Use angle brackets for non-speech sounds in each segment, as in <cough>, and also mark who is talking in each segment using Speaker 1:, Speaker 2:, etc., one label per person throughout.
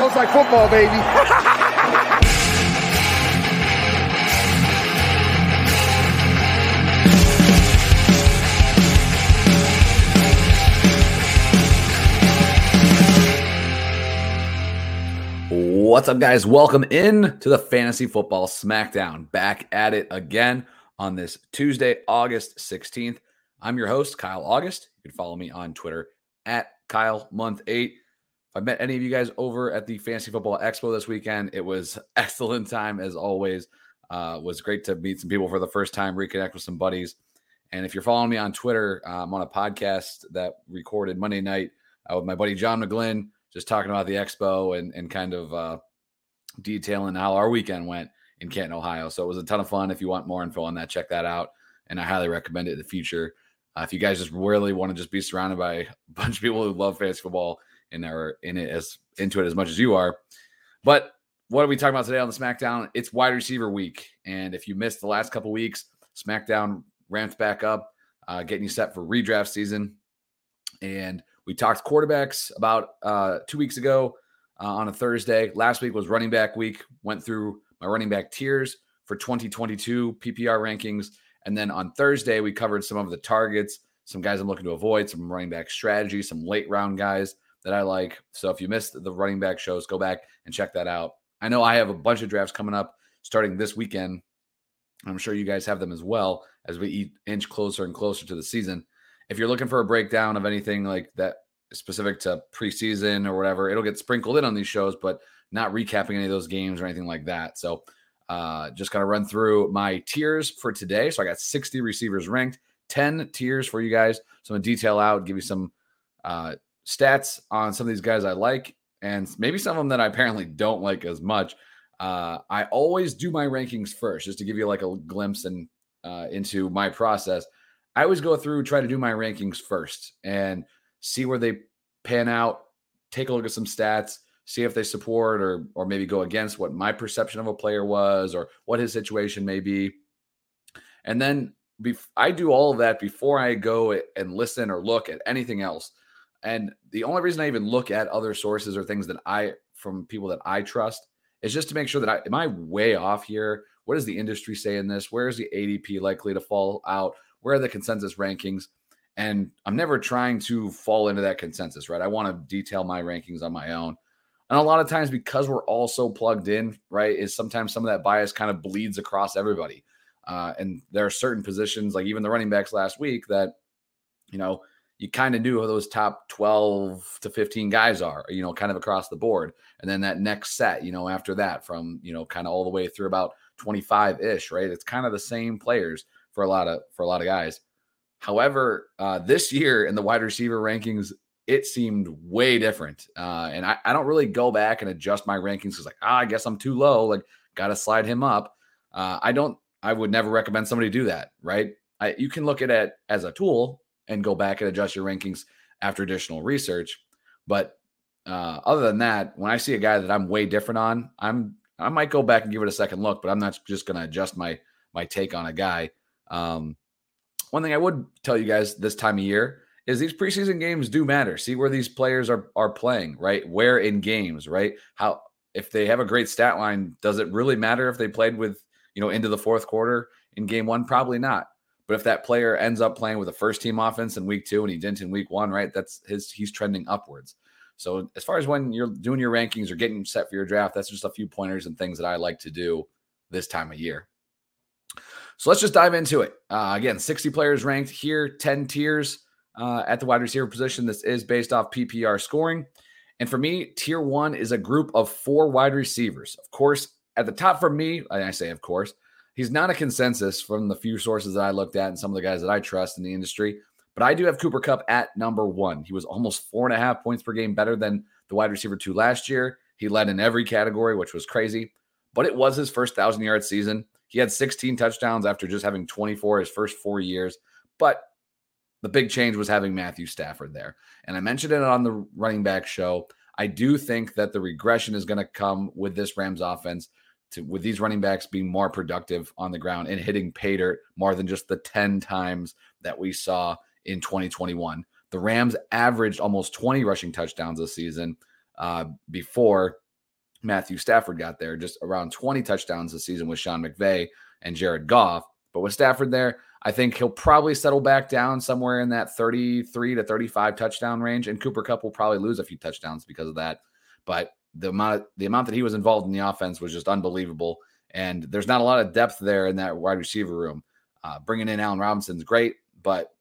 Speaker 1: Sounds like football, baby.
Speaker 2: What's up, guys? Welcome in to the Fantasy Football Smackdown. Back at it again on this Tuesday, August 16th. I'm your host, Kyle August. You can follow me on Twitter at Kyle Month 8. I met any of you guys over at the Fantasy Football Expo this weekend, it was <laughs> excellent time as always. Uh, was great to meet some people for the first time, reconnect with some buddies. And if you're following me on Twitter, uh, I'm on a podcast that recorded Monday night uh, with my buddy John McGlynn, just talking about the expo and, and kind of uh, detailing how our weekend went in Canton, Ohio. So it was a ton of fun. If you want more info on that, check that out. And I highly recommend it in the future. Uh, if you guys just really want to just be surrounded by <laughs> a bunch of people who love fantasy football and are in it as into it as much as you are. But what are we talking about today on the SmackDown? It's wide receiver week. And if you missed the last couple weeks, SmackDown ramped back up, uh, getting you set for redraft season. And we talked quarterbacks about uh, two weeks ago uh, on a Thursday. Last week was running back week. Went through my running back tiers for 2022 PPR rankings. And then on Thursday, we covered some of the targets, some guys I'm looking to avoid, some running back strategy, some late round guys that I like. So if you missed the running back shows, go back and check that out. I know I have a bunch of drafts coming up starting this weekend. I'm sure you guys have them as well as we inch closer and closer to the season. If you're looking for a breakdown of anything like that specific to preseason or whatever, it'll get sprinkled in on these shows, but not recapping any of those games or anything like that. So uh, just kind of run through my tiers for today. So I got 60 receivers ranked, 10 tiers for you guys. So I'm to detail out, give you some uh, stats on some of these guys I like, and maybe some of them that I apparently don't like as much. Uh, I always do my rankings first, just to give you like a glimpse and uh, into my process. I always go through, try to do my rankings first, and see where they pan out. Take a look at some stats, see if they support or or maybe go against what my perception of a player was or what his situation may be. And then bef- I do all of that before I go and listen or look at anything else. And the only reason I even look at other sources or things that I from people that I trust is just to make sure that I am I way off here. What does the industry say in this? Where is the ADP likely to fall out? Where are the consensus rankings? And I'm never trying to fall into that consensus, right? I want to detail my rankings on my own. And a lot of times, because we're all so plugged in, right, is sometimes some of that bias kind of bleeds across everybody. Uh, and there are certain positions, like even the running backs last week, that, you know, you kind of knew who those top 12 to 15 guys are, you know, kind of across the board. And then that next set, you know, after that, from, you know, kind of all the way through about 25 ish, right? It's kind of the same players for a lot of, for a lot of guys. However, uh, this year in the wide receiver rankings, it seemed way different. Uh, and I, I, don't really go back and adjust my rankings because like, ah, I guess I'm too low. Like, got to slide him up. Uh, I don't. I would never recommend somebody do that. Right? I, you can look at it as a tool and go back and adjust your rankings after additional research. But uh, other than that, when I see a guy that I'm way different on, I'm I might go back and give it a second look. But I'm not just going to adjust my my take on a guy. Um, one thing I would tell you guys this time of year is these preseason games do matter. See where these players are are playing, right? Where in games, right? How if they have a great stat line, does it really matter if they played with, you know, into the fourth quarter in game 1? Probably not. But if that player ends up playing with a first team offense in week 2 and he didn't in week 1, right? That's his he's trending upwards. So as far as when you're doing your rankings or getting set for your draft, that's just a few pointers and things that I like to do this time of year. So let's just dive into it. Uh, again, 60 players ranked here, 10 tiers uh, at the wide receiver position. This is based off PPR scoring. And for me, tier one is a group of four wide receivers. Of course, at the top for me, I say, of course, he's not a consensus from the few sources that I looked at and some of the guys that I trust in the industry. But I do have Cooper Kupp at number one. He was almost four and a half points per game better than the wide receiver two last year. He led in every category, which was crazy. But it was his first thousand yard season. He had 16 touchdowns after just having 24 his first four years. But the big change was having Matthew Stafford there. And I mentioned it on the running back show. I do think that the regression is going to come with this Rams offense to with these running backs being more productive on the ground and hitting pay dirt more than just the 10 times that we saw in 2021. The Rams averaged almost 20 rushing touchdowns this season uh, before Matthew Stafford got there, just around 20 touchdowns this season with Sean McVay and Jared Goff. But with Stafford there, I think he'll probably settle back down somewhere in that 33 to 35 touchdown range. And Cooper Kupp will probably lose a few touchdowns because of that. But the amount the amount that he was involved in the offense was just unbelievable. And there's not a lot of depth there in that wide receiver room. Uh, bringing in Allen Robinson's great, but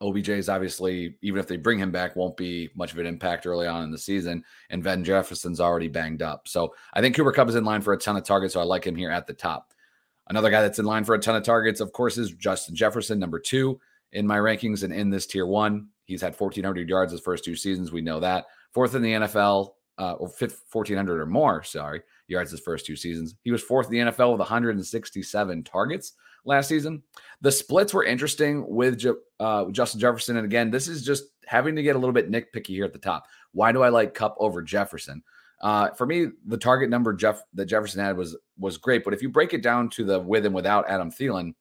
Speaker 2: OBJ is obviously, even if they bring him back, won't be much of an impact early on in the season. And Van Jefferson's already banged up. So I think Cooper Kupp is in line for a ton of targets. So I like him here at the top. Another guy that's in line for a ton of targets, of course, is Justin Jefferson, number two in my rankings and in this tier one. He's had 1,400 yards his first two seasons. We know that. Fourth in the NFL, uh, or 1,400 or more, sorry, yards his first two seasons. He was fourth in the NFL with 167 targets last season. The splits were interesting with uh, Justin Jefferson. And again, this is just having to get a little bit nitpicky here at the top. Why do I like Kupp over Jefferson? Uh, for me, the target number Jeff that Jefferson had was was great, but if you break it down to the with and without Adam Thielen,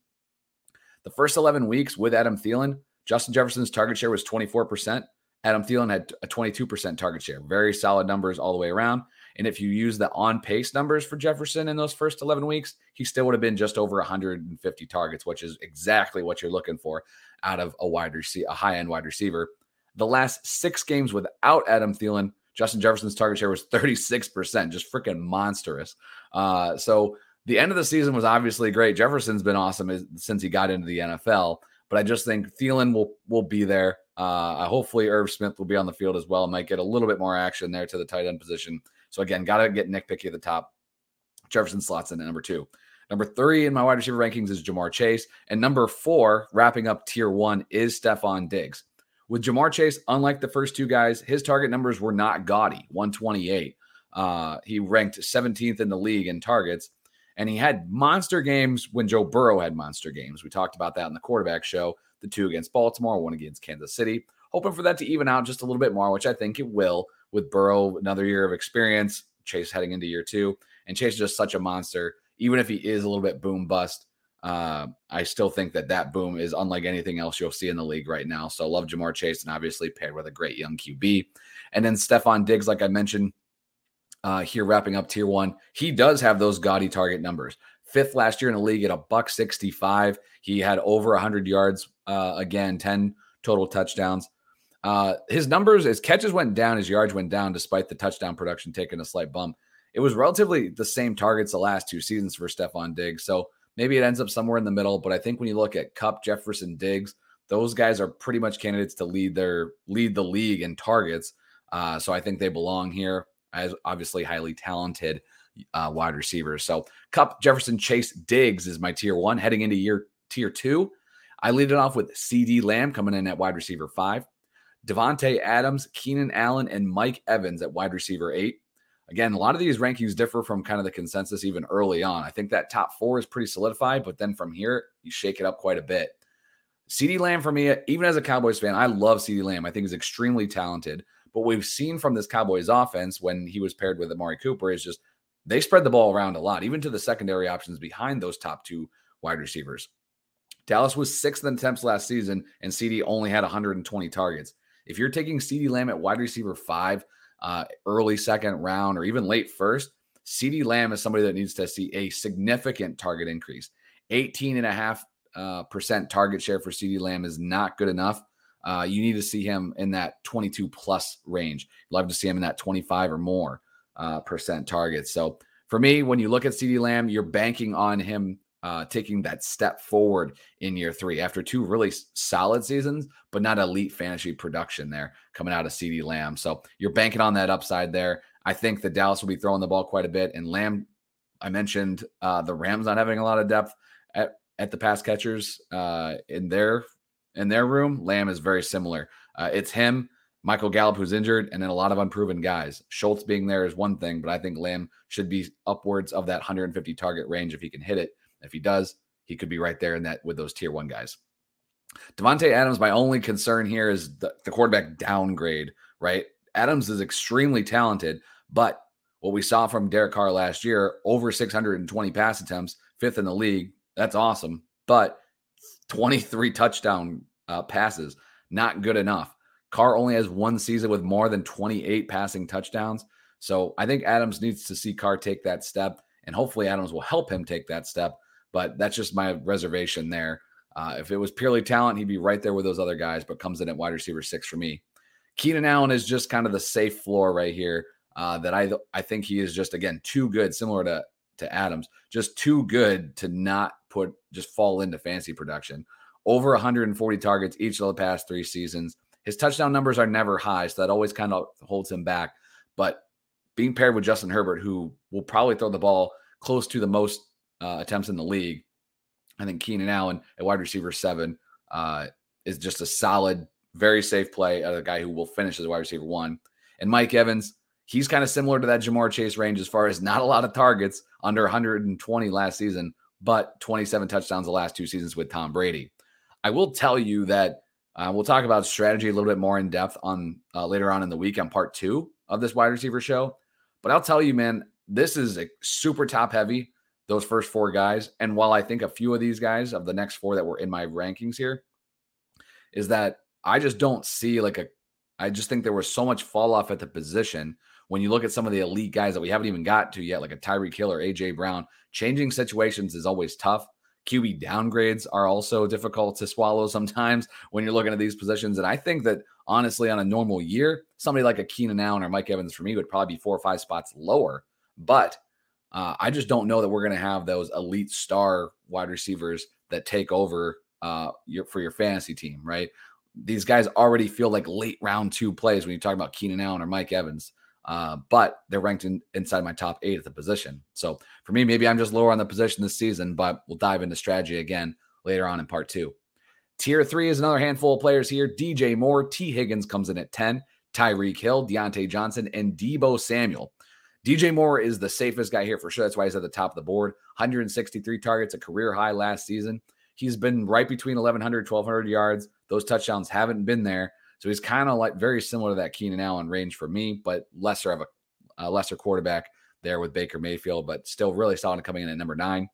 Speaker 2: the first 11 weeks with Adam Thielen, Justin Jefferson's target share was 24%. Adam Thielen had a 22% target share. Very solid numbers all the way around. And if you use the on pace numbers for Jefferson in those first 11 weeks, he still would have been just over 150 targets, which is exactly what you're looking for out of a wide receiver, a high end wide receiver. The last six games without Adam Thielen, Justin Jefferson's target share was 36%, just freaking monstrous. Uh, so the end of the season was obviously great. Jefferson's been awesome since he got into the NFL, but I just think Thielen will will be there. Uh, hopefully, Irv Smith will be on the field as well. Might get a little bit more action there to the tight end position. So again, got to get nitpicky at the top. Jefferson slots in at number two. Number three in my wide receiver rankings is Ja'Marr Chase. And number four, wrapping up tier one, is Stefon Diggs. With Ja'Marr Chase, unlike the first two guys, his target numbers were not gaudy 128. Uh, he ranked 17th in the league in targets. And he had monster games when Joe Burrow had monster games. We talked about that in the quarterback show the two against Baltimore, one against Kansas City. Hoping for that to even out just a little bit more, which I think it will with Burrow, another year of experience, Chase heading into year two. And Chase is just such a monster. Even if he is a little bit boom bust, uh, I still think that that boom is unlike anything else you'll see in the league right now. So love Ja'Marr Chase and obviously paired with a great young QB. And then Stefon Diggs, like I mentioned uh, here, wrapping up tier one, he does have those gaudy target numbers. Fifth last year in the league at a buck 65. He had over 100 yards, uh, again, 10 total touchdowns. Uh, his numbers, his catches went down, his yards went down, despite the touchdown production taking a slight bump. It was relatively the same targets the last two seasons for Stefon Diggs. So maybe it ends up somewhere in the middle. But I think when you look at Kupp, Jefferson, Diggs, those guys are pretty much candidates to lead their lead the league in targets. Uh, so I think they belong here as obviously highly talented uh, wide receivers. So Kupp, Jefferson, Chase, Diggs is my tier one heading into year tier two. I lead it off with CeeDee Lamb coming in at wide receiver five. Davante Adams, Keenan Allen, and Mike Evans at wide receiver eight. Again, a lot of these rankings differ from kind of the consensus even early on. I think that top four is pretty solidified, but then from here, you shake it up quite a bit. CeeDee Lamb for me, even as a Cowboys fan, I love CeeDee Lamb. I think he's extremely talented. But we've seen from this Cowboys offense when he was paired with Amari Cooper is just they spread the ball around a lot, even to the secondary options behind those top two wide receivers. Dallas was sixth in attempts last season, and CeeDee only had 120 targets. If you're taking CeeDee Lamb at wide receiver five, uh, early second round, or even late first, CeeDee Lamb is somebody that needs to see a significant target increase. 18 and a half uh, percent target share for CeeDee Lamb is not good enough. Uh, you need to see him in that 22 plus range. Love to see him in that 25 or more uh, percent targets. So for me, when you look at CeeDee Lamb, you're banking on him uh, taking that step forward in year three after two really solid seasons, but not elite fantasy production there coming out of CeeDee Lamb. So you're banking on that upside there. I think the Dallas will be throwing the ball quite a bit. And Lamb, I mentioned uh, the Rams not having a lot of depth at, at the pass catchers uh, in their in their room. Lamb is very similar. Uh, it's him, Michael Gallup, who's injured, and then a lot of unproven guys. Schultz being there is one thing, but I think Lamb should be upwards of that 150 target range if he can hit it. If he does, he could be right there in that with those tier one guys. Davante Adams, my only concern here is the, the quarterback downgrade, right? Adams is extremely talented, but what we saw from Derek Carr last year, over 620 pass attempts, fifth in the league. That's awesome. But 23 touchdown uh, passes, not good enough. Carr only has one season with more than 28 passing touchdowns. So I think Adams needs to see Carr take that step, and hopefully Adams will help him take that step. But that's just my reservation there. Uh, if it was purely talent, he'd be right there with those other guys, but comes in at wide receiver six for me. Keenan Allen is just kind of the safe floor right here. Uh, that I I think he is just again too good, similar to to Adams, just too good to not put just fall into fantasy production. Over 140 targets each of the past three seasons. His touchdown numbers are never high, so that always kind of holds him back. But being paired with Justin Herbert, who will probably throw the ball close to the most uh, attempts in the league, I think Keenan Allen at wide receiver seven uh, is just a solid, very safe play of a guy who will finish as wide receiver one. And Mike Evans, he's kind of similar to that Ja'Marr Chase range as far as not a lot of targets, under 120 last season, but 27 touchdowns the last two seasons with Tom Brady. I will tell you that uh, we'll talk about strategy a little bit more in depth on uh, later on in the week on part two of this wide receiver show. But I'll tell you, man, this is a super top heavy. Those first four guys, and while I think a few of these guys of the next four that were in my rankings here, is that I just don't see like a. I just think there was so much fall off at the position when you look at some of the elite guys that we haven't even got to yet, like a Tyreek Hill or AJ Brown. Changing situations is always tough. QB downgrades are also difficult to swallow sometimes when you're looking at these positions. And I think that honestly, on a normal year, somebody like a Keenan Allen or Mike Evans for me would probably be four or five spots lower. But uh, I just don't know that we're going to have those elite star wide receivers that take over uh, your, for your fantasy team, right? These guys already feel like late round two plays when you talk about Keenan Allen or Mike Evans. Uh, but they're ranked in, inside my top eight at the position. So for me, maybe I'm just lower on the position this season, but we'll dive into strategy again later on in part two. Tier three is another handful of players here. DJ Moore, Tee Higgins comes in at 10, Tyreek Hill, Diontae Johnson, and Deebo Samuel. DJ Moore is the safest guy here for sure. That's why he's at the top of the board. 163 targets, a career high last season. He's been right between 1,100, 1,200 yards. Those touchdowns haven't been there. So he's kind of like very similar to that Keenan Allen range for me, but lesser of a, a lesser quarterback there with Baker Mayfield, but still really solid coming in at number nine.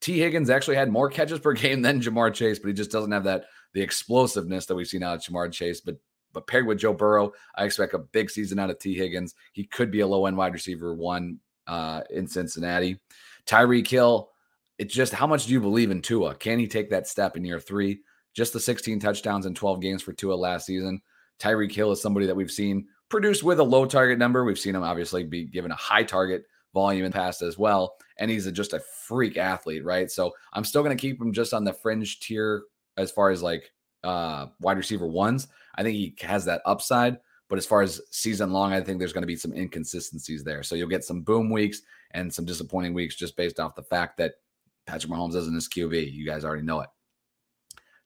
Speaker 2: Tee Higgins actually had more catches per <laughs> game than Ja'Marr Chase, but he just doesn't have that the explosiveness that we've seen out of Ja'Marr Chase. But but paired with Joe Burrow, I expect a big season out of Tee Higgins. He could be a low end wide receiver one uh, in Cincinnati. Tyreek Hill, it's just how much do you believe in Tua? Can he take that step in year three? Just the 16 touchdowns in 12 games for Tua last season. Tyreek Hill is somebody that we've seen produce with a low target number. We've seen him obviously be given a high target volume in the past as well. And he's a, just a freak athlete, right? So I'm still going to keep him just on the fringe tier as far as like uh, wide receiver ones. I think he has that upside. But as far as season long, I think there's going to be some inconsistencies there. So you'll get some boom weeks and some disappointing weeks just based off the fact that Patrick Mahomes isn't his QB. You guys already know it.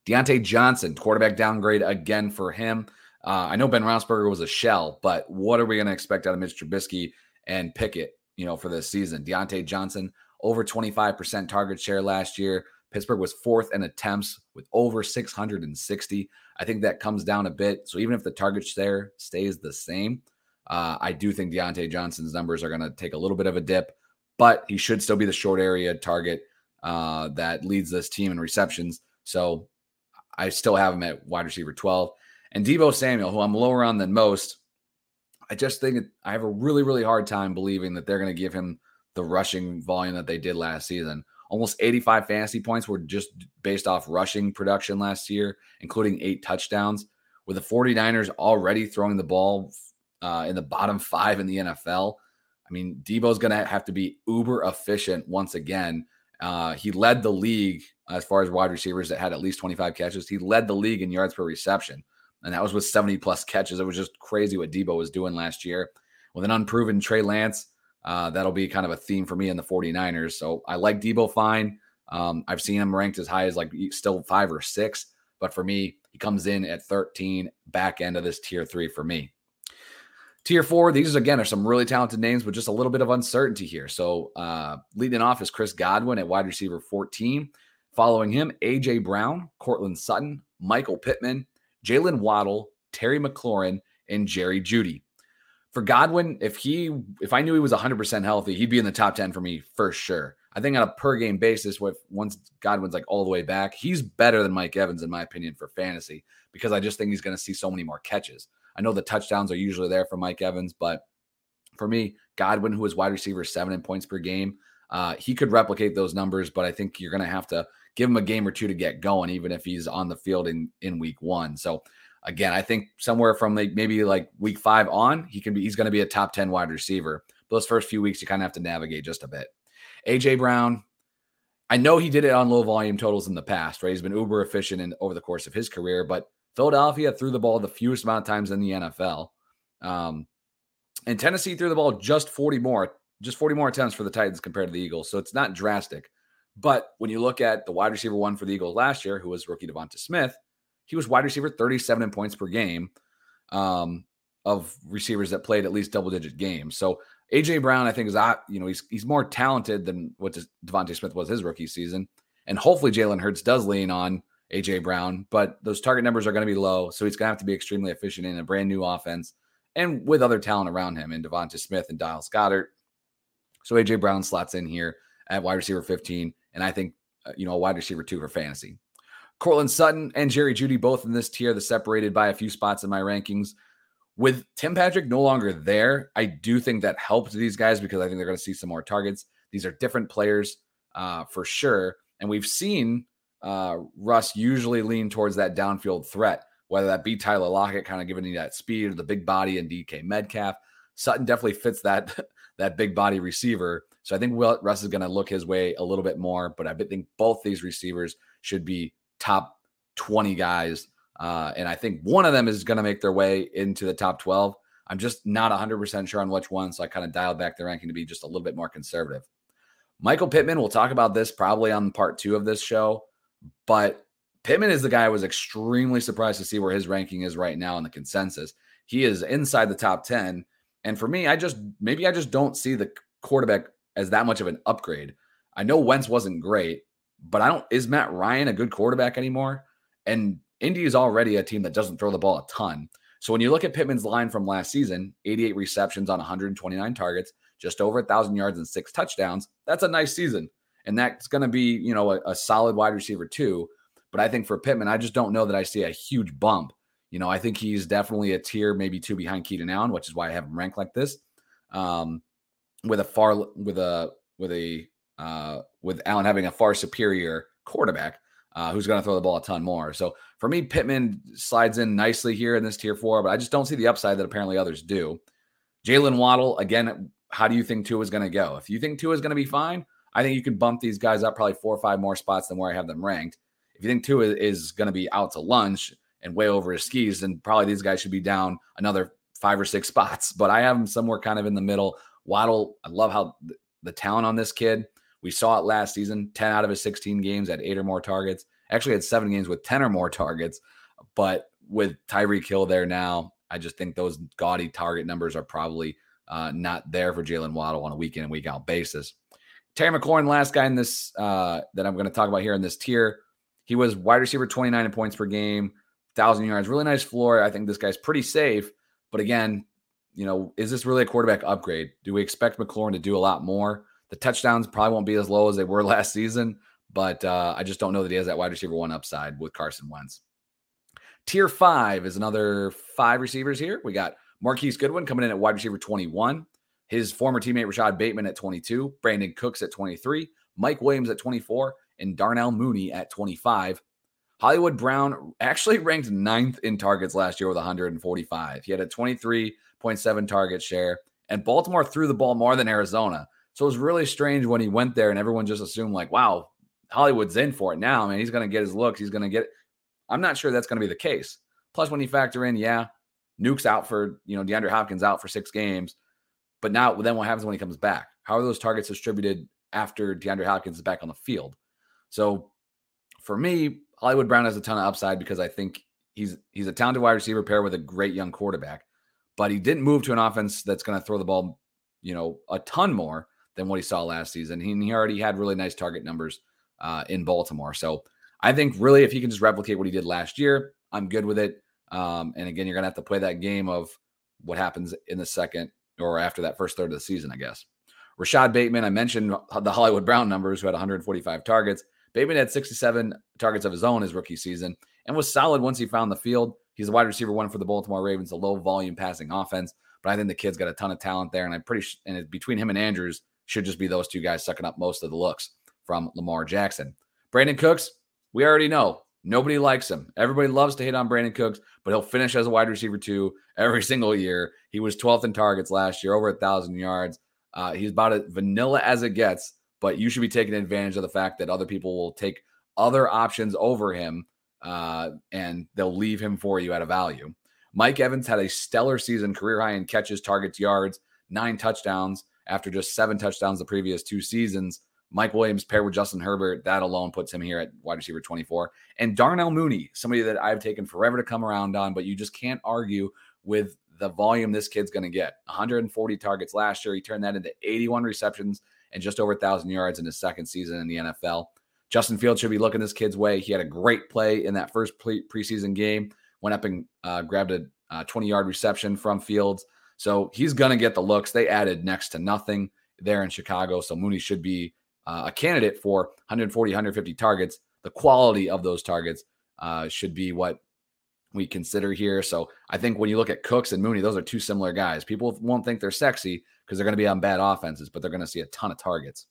Speaker 2: Diontae Johnson, quarterback downgrade again for him. Uh, I know Ben Roethlisberger was a shell, but what are we going to expect out of Mitch Trubisky and Pickett, you know, for this season? Diontae Johnson, over 25% target share last year. Pittsburgh was fourth in attempts with over 660. I think that comes down a bit. So even if the target share stays the same, uh, I do think Diontae Johnson's numbers are going to take a little bit of a dip, but he should still be the short area target uh, that leads this team in receptions. So I still have him at wide receiver 12. And Deebo Samuel, who I'm lower on than most, I just think I have a really, really hard time believing that they're going to give him the rushing volume that they did last season. Almost 85 fantasy points were just based off rushing production last year, including eight touchdowns. With the 49ers already throwing the ball uh, in the bottom five in the NFL, I mean, Deebo's going to have to be uber efficient once again. Uh, he led the league as far as wide receivers that had at least 25 catches. He led the league in yards per reception, and that was with 70 plus catches. It was just crazy what Deebo was doing last year. With an unproven Trey Lance, uh, that'll be kind of a theme for me in the 49ers. So I like Deebo fine. Um, I've seen him ranked as high as like still five or six, but for me, he comes in at 13, back end of this tier three for me. Tier four, these again are some really talented names, but just a little bit of uncertainty here. So uh, leading off is Chris Godwin at wide receiver 14. Following him, AJ Brown, Courtland Sutton, Michael Pittman, Jaylen Waddle, Terry McLaurin, and Jerry Jeudy. For Godwin, if he if I knew he was 100% healthy, he'd be in the top 10 for me for sure. I think on a per game basis, with once Godwin's like all the way back, he's better than Mike Evans in my opinion for fantasy because I just think he's going to see so many more catches. I know the touchdowns are usually there for Mike Evans, but For me, Godwin, who is wide receiver seven in points per game, uh, he could replicate those numbers, but I think you're going to have to give him a game or two to get going, even if he's on the field in in week one. So again, I think somewhere from like maybe like week five on, he can be he's going to be a top 10 wide receiver. But those first few weeks, you kind of have to navigate just a bit. AJ Brown, I know he did it on low volume totals in the past, right? He's been uber efficient in over the course of his career, but Philadelphia threw the ball the fewest amount of times in the NFL. Um, and Tennessee threw the ball just 40 more, just 40 more attempts for the Titans compared to the Eagles. So it's not drastic. But when you look at the wide receiver one for the Eagles last year, who was rookie Devonta Smith, he was wide receiver 37 in points per game um, of receivers that played at least double digit games. So AJ Brown, I think, is you know he's he's more talented than what Devonta Smith was his rookie season, and hopefully Jalen Hurts does lean on AJ Brown, but those target numbers are going to be low, so he's going to have to be extremely efficient in a brand new offense and with other talent around him in Devonta Smith and Dallas Goedert. So AJ Brown slots in here at wide receiver 15, and I think uh, you know a wide receiver two for fantasy. Courtland Sutton and Jerry Jeudy both in this tier, the separated by a few spots in my rankings. With Tim Patrick no longer there, I do think that helped these guys because I think they're going to see some more targets. These are different players uh, for sure. And we've seen uh, Russ usually lean towards that downfield threat, whether that be Tyler Lockett, kind of giving you that speed or the big body and DK Metcalf. Sutton definitely fits that <laughs> that big body receiver. So I think Russ is going to look his way a little bit more, but I think both these receivers should be top 20 guys. Uh, and I think one of them is going to make their way into the top 12. I'm just not 100% sure on which one. So I kind of dialed back the ranking to be just a little bit more conservative. Michael Pittman, we'll talk about this probably on part two of this show. But Pittman is the guy I was extremely surprised to see where his ranking is right now in the consensus. He is inside the top 10. And for me, I just maybe I just don't see the quarterback as that much of an upgrade. I know Wentz wasn't great, but I don't. Is Matt Ryan a good quarterback anymore? And Indy is already a team that doesn't throw the ball a ton. So when you look at Pittman's line from last season, 88 receptions on 129 targets, just over a thousand yards and six touchdowns. That's a nice season, and that's going to be you know a, a solid wide receiver too. But I think for Pittman, I just don't know that I see a huge bump. You know, I think he's definitely a tier, maybe two behind Keenan Allen, which is why I have him ranked like this. Um, with a far with a with a uh, with Allen having a far superior quarterback uh, who's going to throw the ball a ton more. So for me, Pittman slides in nicely here in this tier four, but I just don't see the upside that apparently others do. Jaylen Waddle, again, how do you think Tua is going to go? If you think Tua is going to be fine, I think you can bump these guys up probably four or five more spots than where I have them ranked. If you think Tua is going to be out to lunch and way over his skis, then probably these guys should be down another five or six <laughs> spots. But I have him somewhere kind of in the middle. Waddle, I love how the talent on this kid. We saw it last season 10 out of his 16 games had eight or more targets. Actually, had seven games with 10 or more targets. But with Tyreek Hill there now, I just think those gaudy target numbers are probably uh, not there for Jaylen Waddle on a week in and week out basis. Terry McLaurin, last guy in this uh, that I'm going to talk about here in this tier. He was wide receiver 29 in points per game, 1,000 yards, really nice floor. I think this guy's pretty safe. But again, you know, is this really a quarterback upgrade? Do we expect McLaurin to do a lot more? The touchdowns probably won't be as low as they were <laughs> last season, but uh, I just don't know that he has that wide receiver one upside with Carson Wentz. Tier five is another five receivers here. We got Marquise Goodwin coming in at wide receiver 21. His former teammate Rashod Bateman at 22, Brandin Cooks at 23, Mike Williams at 24, and Darnell Mooney at 25. Hollywood Brown actually ranked ninth in targets last year with 145. He had a 23.7 target share, and Baltimore threw the ball more than Arizona. So it was really strange when he went there and everyone just assumed, like, wow, Hollywood's in for it now. I mean, he's going to get his looks. He's going to get. I'm not sure that's going to be the case. Plus, when you factor in, yeah, Nuke's out for, you know, DeAndre Hopkins out for six games. But now, then what happens when he comes back? How are those targets distributed after DeAndre Hopkins is back on the field? So for me, Hollywood Brown has a ton of upside because I think he's he's a talented wide receiver pair with a great young quarterback. But he didn't move to an offense that's going to throw the ball, you know, a ton more than what he saw last season. He, he already had really nice target numbers uh, in Baltimore. So I think really if he can just replicate what he did last year, I'm good with it. Um, and again, you're going to have to play that game of what happens in the second or after that first third of the season, I guess. Rashod Bateman, I mentioned the Hollywood Brown numbers, who had 145 targets. Bateman had 67 targets of his own his rookie season and was solid once he found the field. He's a wide receiver one for the Baltimore Ravens, a low volume passing offense but I think the kid's got a ton of talent there, and I'm pretty sh- and between him and Andrews should just be those two guys sucking up most of the looks from Lamar Jackson. Brandin Cooks, we already know nobody likes him. Everybody loves to hit on Brandin Cooks, but he'll finish as a wide receiver two every <laughs> single year. He was 12th in targets last year, over a thousand yards. Uh, he's about as vanilla as it gets, but you should be taking advantage of the fact that other people will take other options over him uh, and they'll leave him for you at a value. Mike Evans had a stellar season, career high in catches, targets, yards, nine touchdowns after just seven touchdowns the previous two seasons. Mike Williams paired with Justin Herbert, that alone puts him here at wide receiver 24. And Darnell Mooney, somebody that I've taken forever to come around on, but you just can't argue with the volume this kid's going to get. 140 targets last year. He turned that into 81 receptions and just over 1,000 yards in his second season in the NFL. Justin Fields should be looking this kid's way. He had a great play in that first pre- preseason game, went up and uh, grabbed a 20 uh, yard reception from Fields. So he's going to get the looks. They added next to nothing there in Chicago. So Mooney should be uh, a candidate for 140, 150 targets. The quality of those targets uh, should be what we consider here. So I think when you look at Cooks and Mooney, those are two similar guys. People won't think they're sexy because they're going to be on bad offenses, but they're going to see a ton of targets.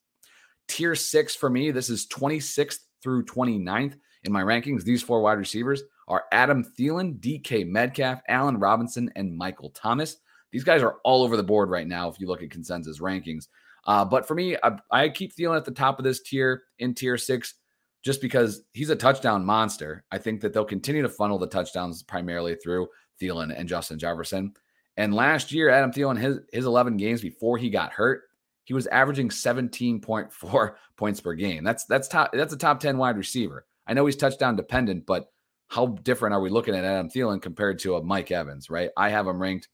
Speaker 2: Tier six for me, this is 26th through 29th in my rankings. These four wide receivers are Adam Thielen, DK Metcalf, Allen Robinson, and Michael Thomas. These guys are all over the board right now if you look at consensus rankings. Uh, but for me, I, I keep Thielen at the top of this tier in tier six just because he's a touchdown monster. I think that they'll continue to funnel the touchdowns primarily through Thielen and Justin Jefferson. And last year, Adam Thielen, his, his 11 games before he got hurt, he was averaging 17.4 <laughs> points per game. That's that's top that's a top 10 wide receiver. I know he's touchdown dependent, but how different are we looking at Adam Thielen compared to a Mike Evans, right? I have him ranked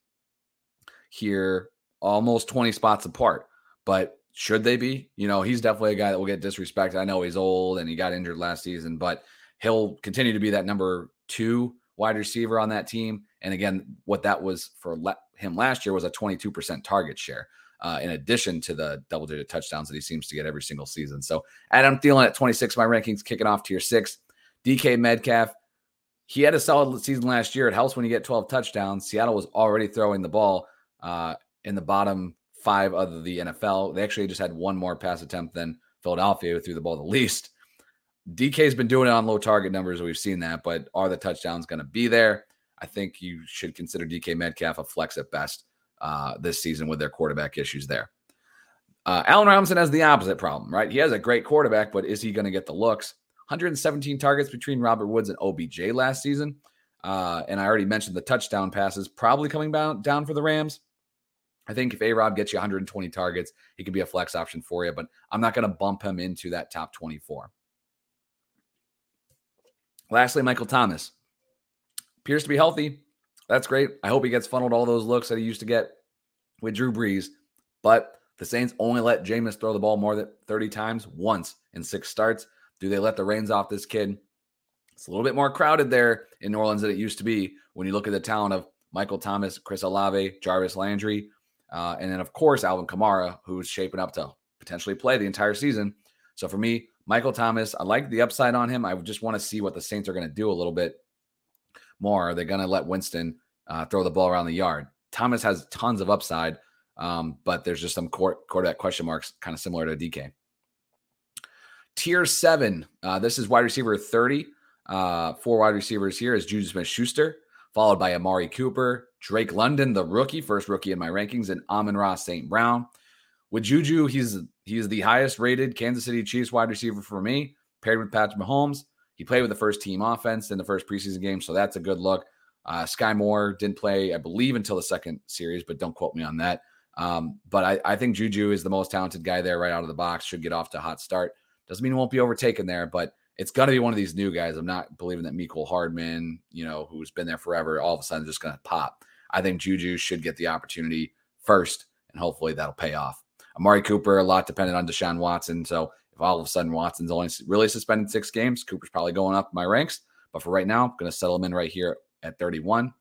Speaker 2: here almost 20 spots apart. But should they be? You know, he's definitely a guy that will get disrespected. I know he's old and he got injured last season, but he'll continue to be that number two wide receiver on that team. And again, what that was for le- him last year was a 22% target share. Uh, in addition to the double digit touchdowns that he seems to get every single season. So Adam Thielen at 26, my rankings kicking off tier six. DK Metcalf, he had a solid season last year. It helps when you get 12 touchdowns. Seattle was already throwing the ball uh, in the bottom five of the NFL. They actually just had one more pass attempt than Philadelphia, who threw the ball the least. DK's been doing it on low target numbers. We've seen that, but are the touchdowns going to be there? I think you should consider DK Metcalf a flex at best uh, this season with their quarterback issues there. Uh, Allen Robinson has the opposite problem, right? He has a great quarterback, but is he going to get the looks? 117 targets between Robert Woods and OBJ last season. Uh, and I already mentioned the touchdown passes probably coming down, down for the Rams. I think if A Rob gets you 120 targets, he could be a flex option for you, but I'm not going to bump him into that top 24. Lastly, Michael Thomas appears to be healthy. That's great. I hope he gets funneled all those looks that he used to get with Drew Brees. But the Saints only let Jameis throw the ball more than 30 times once in six starts. Do they let the reins off this kid? It's a little bit more crowded there in New Orleans than it used to be when you look at the talent of Michael Thomas, Chris Olave, Jarvis Landry, uh, and then, of course, Alvin Kamara, who's shaping up to potentially play the entire season. So for me, Michael Thomas, I like the upside on him. I just want to see what the Saints are going to do a little bit more. Are they going to let Winston uh, throw the ball around the yard? Thomas has tons of upside, um, but there's just some court, quarterback question marks, kind of similar to DK. Tier seven, uh, this is wide receiver 30. Uh, four wide receivers here is Juju Smith Schuster, followed by Amari Cooper, Drake London, the rookie, first rookie in my rankings, and Amon-Ra St. Brown. With Juju, he's he's the highest rated Kansas City Chiefs wide receiver for me, paired with Patrick Mahomes. He played with the first team offense in the first preseason game, so that's a good look. Uh, Sky Moore didn't play, I believe, until the second series, but don't quote me on that. Um, but I, I think Juju is the most talented guy there right out of the box. Should get off to a hot start. Doesn't mean he won't be overtaken there, but it's going to be one of these new guys. I'm not believing that Mecole Hardman, you know, who's been there forever, all of a sudden just going to pop. I think Juju should get the opportunity first, and hopefully that'll pay off. Amari Cooper, a lot dependent on Deshaun Watson. So if all of a sudden Watson's only really suspended six games, Cooper's probably going up my ranks. But for right now, I'm going to settle him in right here at 31.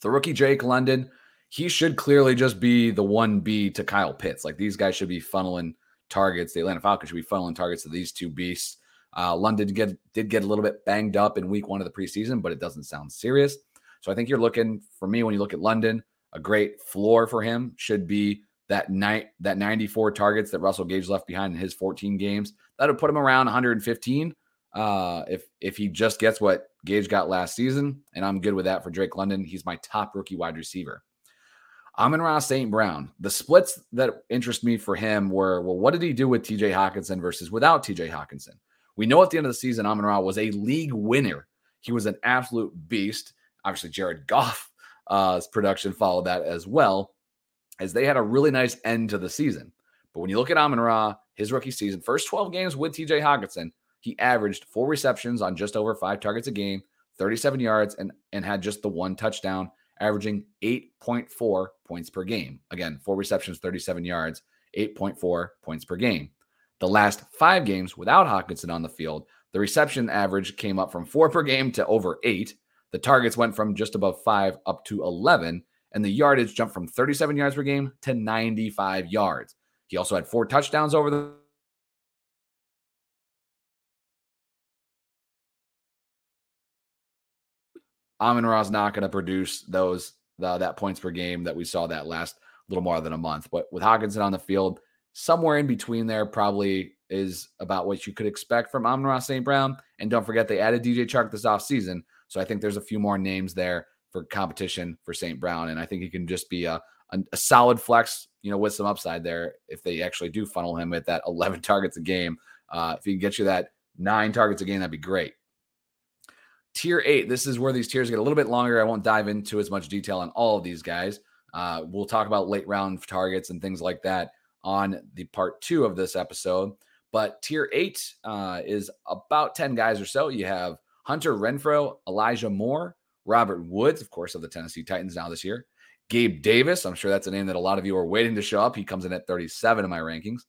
Speaker 2: The rookie Drake London, he should clearly just be the 1B to Kyle Pitts. Like these guys should be funneling targets. The Atlanta Falcons should be funneling targets to these two beasts. Uh, London get, did get a little bit banged up in week one of the preseason, but it doesn't sound serious. So I think you're looking for me when you look at London, a great floor for him should be that night that 94 targets that Russell Gage left behind in his 14 games. That'll put him around 115. Uh, if if he just gets what Gage got last season, and I'm good with that for Drake London. He's my top rookie wide receiver. Amon-Ra St. Brown. The splits that interest me for him were well, what did he do with TJ Hockenson versus without TJ Hockenson? We know at the end of the season, Amon-Ra was a league winner. He was an absolute beast. Obviously, Jared Goff's uh, production followed that as well, as they had a really nice end to the season. But when you look at Amon-Ra, his rookie season, first 12 games with TJ Hockenson, he averaged four receptions on just over five targets a game, 37 yards, and, and had just the one touchdown averaging 8.4 points per game. Again, four receptions, 37 yards, 8.4 points per game. The last five games without Hockenson on the field, the reception average came up from four per game to over eight. The targets went from just above five up to 11, and the yardage jumped from 37 yards per game to 95 yards. He also had four touchdowns over the Amon Ra's not going to produce those the, that points per game that we saw that last little more than a month. But with Hockenson on the field, somewhere in between there probably is about what you could expect from Amon St. Brown. And don't forget they added DJ Chark this offseason. So I think there's a few more names there for competition for St. Brown. And I think he can just be a, a, a solid flex, you know, with some upside there if they actually do funnel him at that <laughs> 11 targets a game. Uh, if he can get you that nine targets a game, that'd be great. Tier eight, this is where these tiers get a little bit longer. I won't dive into as much detail on all of these guys. Uh, we'll talk about late round targets and things like that on the part two of this episode. But tier eight uh, is about 10 guys or so. You have Hunter Renfrow, Elijah Moore, Robert Woods, of course, of the Tennessee Titans now this year. Gabe Davis, I'm sure that's a name that a lot of you are waiting to show up. He comes in at 37 in my rankings.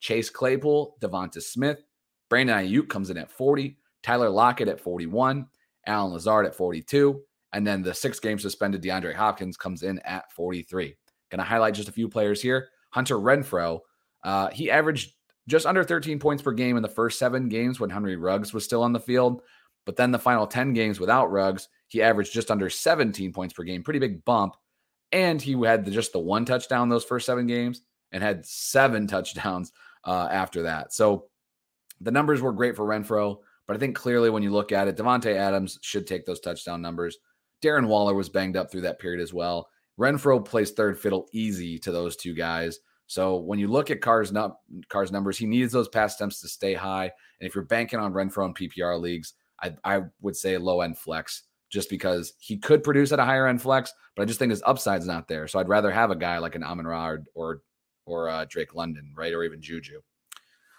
Speaker 2: Chase Claypool, Devonta Smith, Brandon Aiyuk comes in at 40, Tyler Lockett at 41, Allen Lazard at 42. And then the six game suspended DeAndre Hopkins comes in at 43. Going to highlight just a few players here. Hunter Renfrow. uh, he averaged just under 13 points per game in the first seven games when Henry Ruggs was still on the field. But then the final 10 games without Ruggs, he averaged just under 17 points per game. Pretty big bump. And he had the, just the one touchdown those first seven games and had seven <laughs> touchdowns uh, after that. So the numbers were great for Renfrow. But I think clearly when you look at it, Davante Adams should take those touchdown numbers. Darren Waller was banged up through that period as well. Renfrow plays third fiddle easy to those two guys. So when you look at Carr's, num- Carr's numbers, he needs those pass attempts to stay high. And if you're banking on Renfrow in PPR leagues, I, I would say low end flex just because he could produce at a higher end flex, but I just think his upside's not there. So I'd rather have a guy like an Amon Ra or or, or uh, Drake London, right, or even Juju.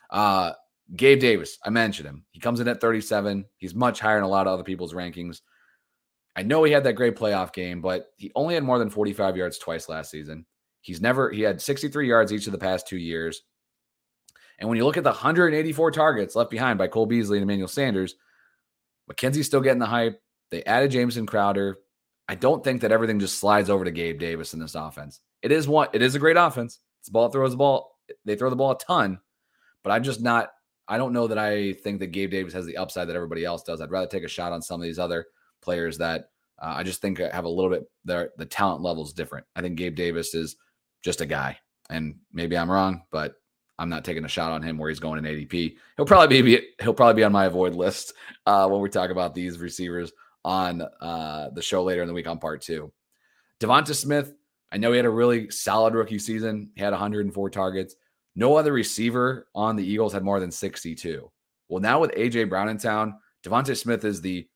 Speaker 2: Uh, Gabe Davis, I mentioned him. He comes in at 37. He's much higher in a lot of other people's rankings. I know he had that great playoff game, but he only had more than 45 yards twice last season. He's never, he had 63 yards each of the past two years. And when you look at the 184 targets left behind by Cole Beasley and Emmanuel Sanders, McKenzie's still getting the hype. They added Jameson Crowder. I don't think that everything just slides over to Gabe Davis in this offense. It is one, it is a great offense. It's ball throws the ball. They throw the ball a ton, but I'm just not I don't know that I think that Gabe Davis has the upside that everybody else does. I'd rather take a shot on some of these other players that uh, I just think have a little bit their the talent level is different. I think Gabe Davis is just a guy, and maybe I'm wrong, but I'm not taking a shot on him where he's going in ADP. He'll probably be he'll probably be on my avoid list <laughs> uh, when we talk about these receivers on uh, the show later in the week on part two. Devonta Smith, I know he had a really solid rookie season. He had 104 targets. No other receiver on the Eagles had more than 62. Well, now with AJ Brown in town, Devonta Smith is the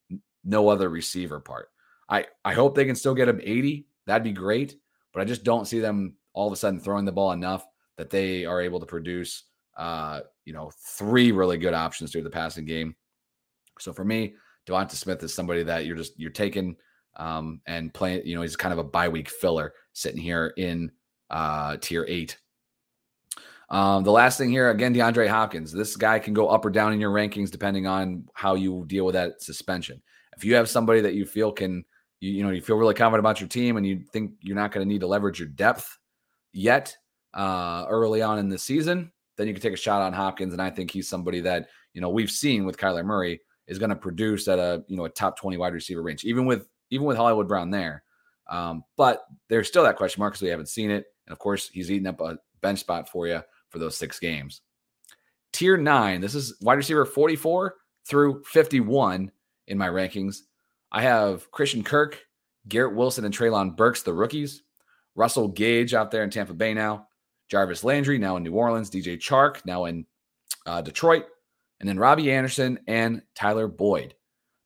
Speaker 2: no other receiver part. I, I hope they can still get him 80. That'd be great. But I just don't see them all of a sudden throwing the ball enough that they are able to produce uh, you know, three really good options through the passing game. So for me, Devonta Smith is somebody that you're just you're taking um, and playing, you know, he's kind of a bye week filler sitting here in uh, tier eight um, the last thing here, again, DeAndre Hopkins. This guy can go up or down in your rankings depending on how you deal with that suspension. If you have somebody that you feel can, you, you know, you feel really confident about your team and you think you're not going to need to leverage your depth yet uh, early on in the season, then you can take a shot on Hopkins. And I think he's somebody that, you know, we've seen with Kyler Murray is going to produce at a, you know, a top 20 wide receiver range, even with, even with Hollywood Brown there. Um, but there's still that question mark because we haven't seen it. And of course, he's eating up a bench spot for you for those six games. Tier nine, this is wide receiver 44 through 51 in my rankings. I have Christian Kirk, Garrett Wilson, and Treylon Burks, the rookies. Russell Gage out there in Tampa Bay now. Jarvis Landry now in New Orleans. DJ Chark now in uh, Detroit. And then Robbie Anderson and Tyler Boyd.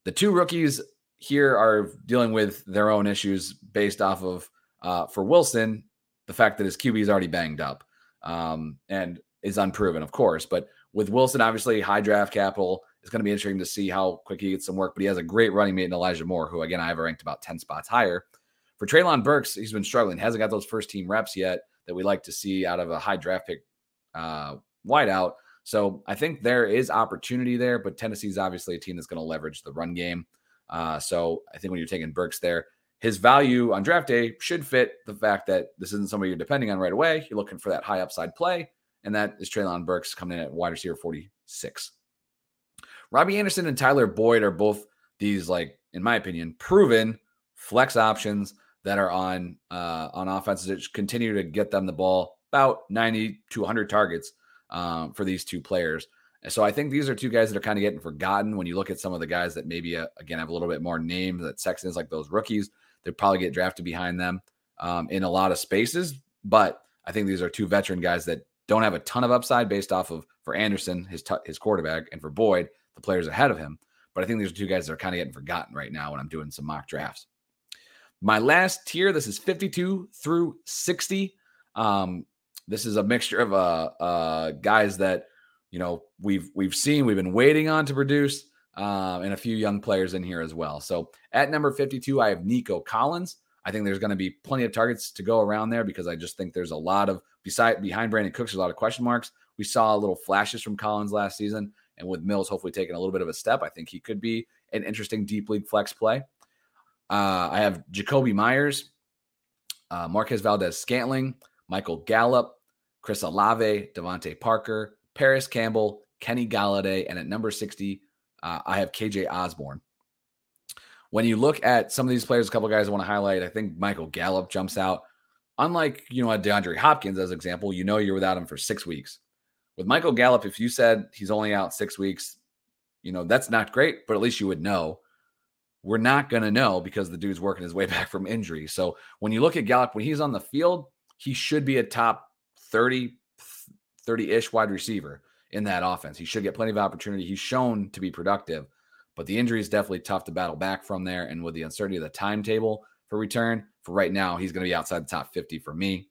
Speaker 2: The two rookies here are dealing with their own issues based off of, uh, for Wilson, the fact that his QB is already banged up um, and is unproven, of course. But with Wilson, obviously, high draft capital. It's going to be interesting to see how quick he gets some work, but he has a great running mate in Elijah Moore, who, again, I have ranked about 10 spots higher. For Treylon Burks, he's been struggling, hasn't got those first team reps yet that we like to see out of a high draft pick uh, wideout. So I think there is opportunity there, but Tennessee's obviously a team that's going to leverage the run game. Uh, so I think when you're taking Burks there, his value on draft day should fit the fact that this isn't somebody you're depending on right away. You're looking for that high upside play, and that is Treylon Burks coming in at wide receiver 46. Robbie Anderson and Tyler Boyd are both these, like, in my opinion, proven flex options that are on uh, on offenses that continue to get them the ball about 90 to 100 targets um, for these two players. And so I think these are two guys that are kind of getting forgotten when you look at some of the guys that maybe uh, again have a little bit more name that Sexton's like those rookies. They probably get drafted behind them um, in a lot of spaces, but I think these are two veteran guys that don't have a ton of upside based off of for Anderson his t- his quarterback and for Boyd the players ahead of him. But I think these are two guys that are kind of getting forgotten right now when I'm doing some mock drafts. My last tier, this is 52 through 60. Um, this is a mixture of uh, uh, guys that you know we've we've seen, we've been waiting on to produce, um, and a few young players in here as well. So at number 52, I have Nico Collins. I think there's going to be plenty of targets to go around there because I just think there's a lot of beside behind Brandin Cooks, there's a lot of question marks. We saw little flashes from Collins last season, and with Mills hopefully taking a little bit of a step, I think he could be an interesting deep league flex play. Uh, I have Jakobi Meyers, uh, Marquez Valdes-Scantling, Michael Gallup, Chris Olave, DeVante Parker, Parris Campbell, Kenny Golladay, and at number 60, uh, I have KJ Osborn. When you look at some of these players, a couple guys I want to highlight, I think Michael Gallup jumps out. Unlike, you know, DeAndre Hopkins, as an example, you know you're without him for six weeks. With Michael Gallup, if you said he's only out six weeks, you know, that's not great, but at least you would know. We're not going to know because the dude's working his way <laughs> back from injury. So when you look at Gallup, when he's on the field, he should be a top 30, 30 ish wide receiver in that offense. He should get plenty of opportunity. He's shown to be productive, but the injury is definitely tough to battle back from there. And with the uncertainty of the timetable for return, for right now, he's going to be outside the top 50 for me.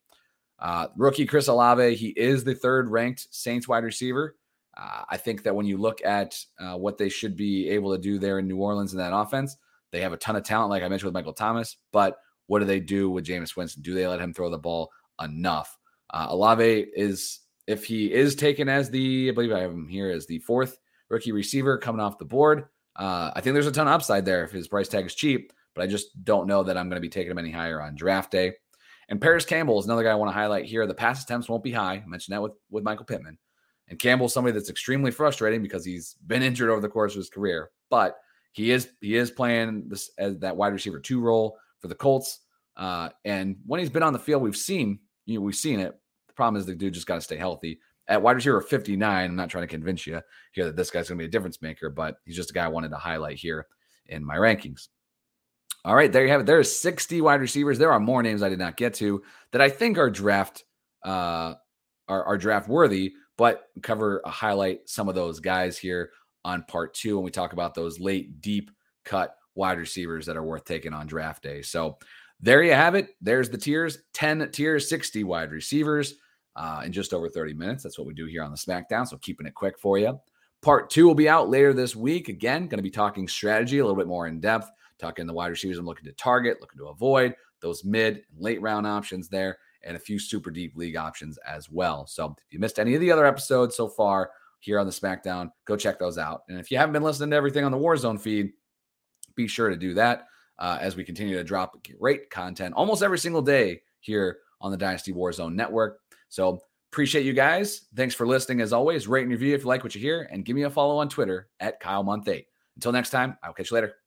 Speaker 2: Uh, rookie Chris Olave, he is the third ranked Saints wide receiver. Uh, I think that when you look at uh, what they should be able to do there in New Orleans in that offense, they have a ton of talent, like I mentioned with Michael Thomas. But what do they do with Jameis Winston? Do they let him throw the ball enough? Uh, Olave is, if he is taken as the, I believe I have him here as the fourth rookie receiver coming off the board. Uh, I think there's a ton of upside there if his price tag is cheap, but I just don't know that I'm going to be taking him any higher on draft day. And Parris Campbell is another guy I want to highlight here. The pass attempts won't be high. I mentioned that with, with Michael Pittman. And Campbell's somebody that's extremely frustrating because he's been injured over the course of his career, but he is he is playing this as that wide receiver two role for the Colts. Uh, and when he's been on the field, we've seen you know we've seen it. The problem is the dude just got to stay healthy. At wide receiver 59, I'm not trying to convince you here that this guy's going to be a difference maker, but he's just a guy I wanted to highlight here in my rankings. All right, there you have it. There are 60 wide receivers. There are more names I did not get to that I think are draft uh, are, are draft worthy, but cover a highlight some of those guys here on part two when we talk about those late deep cut wide receivers that are worth taking on draft day. So there you have it. There's the tiers 10 tiers, 60 wide receivers uh, in just over 30 minutes. That's what we do here on the SmackDown. So keeping it quick for you. Part two will be out later this week. Again, going to be talking strategy a little bit more in depth talking the wide receivers I'm looking to target, looking to avoid, those mid and late round options there, and a few super deep league options as well. So if you missed any of the other episodes so far here on the SmackDown, go check those out. And if you haven't been listening to everything on the Warzone feed, be sure to do that uh, as we continue to drop great content almost every single day here on the Dynasty Warzone network. So appreciate you guys. Thanks for listening as always. Rate and review if you like what you hear, and give me a follow on Twitter at Kyle Month 8. Until next time, I'll catch you later.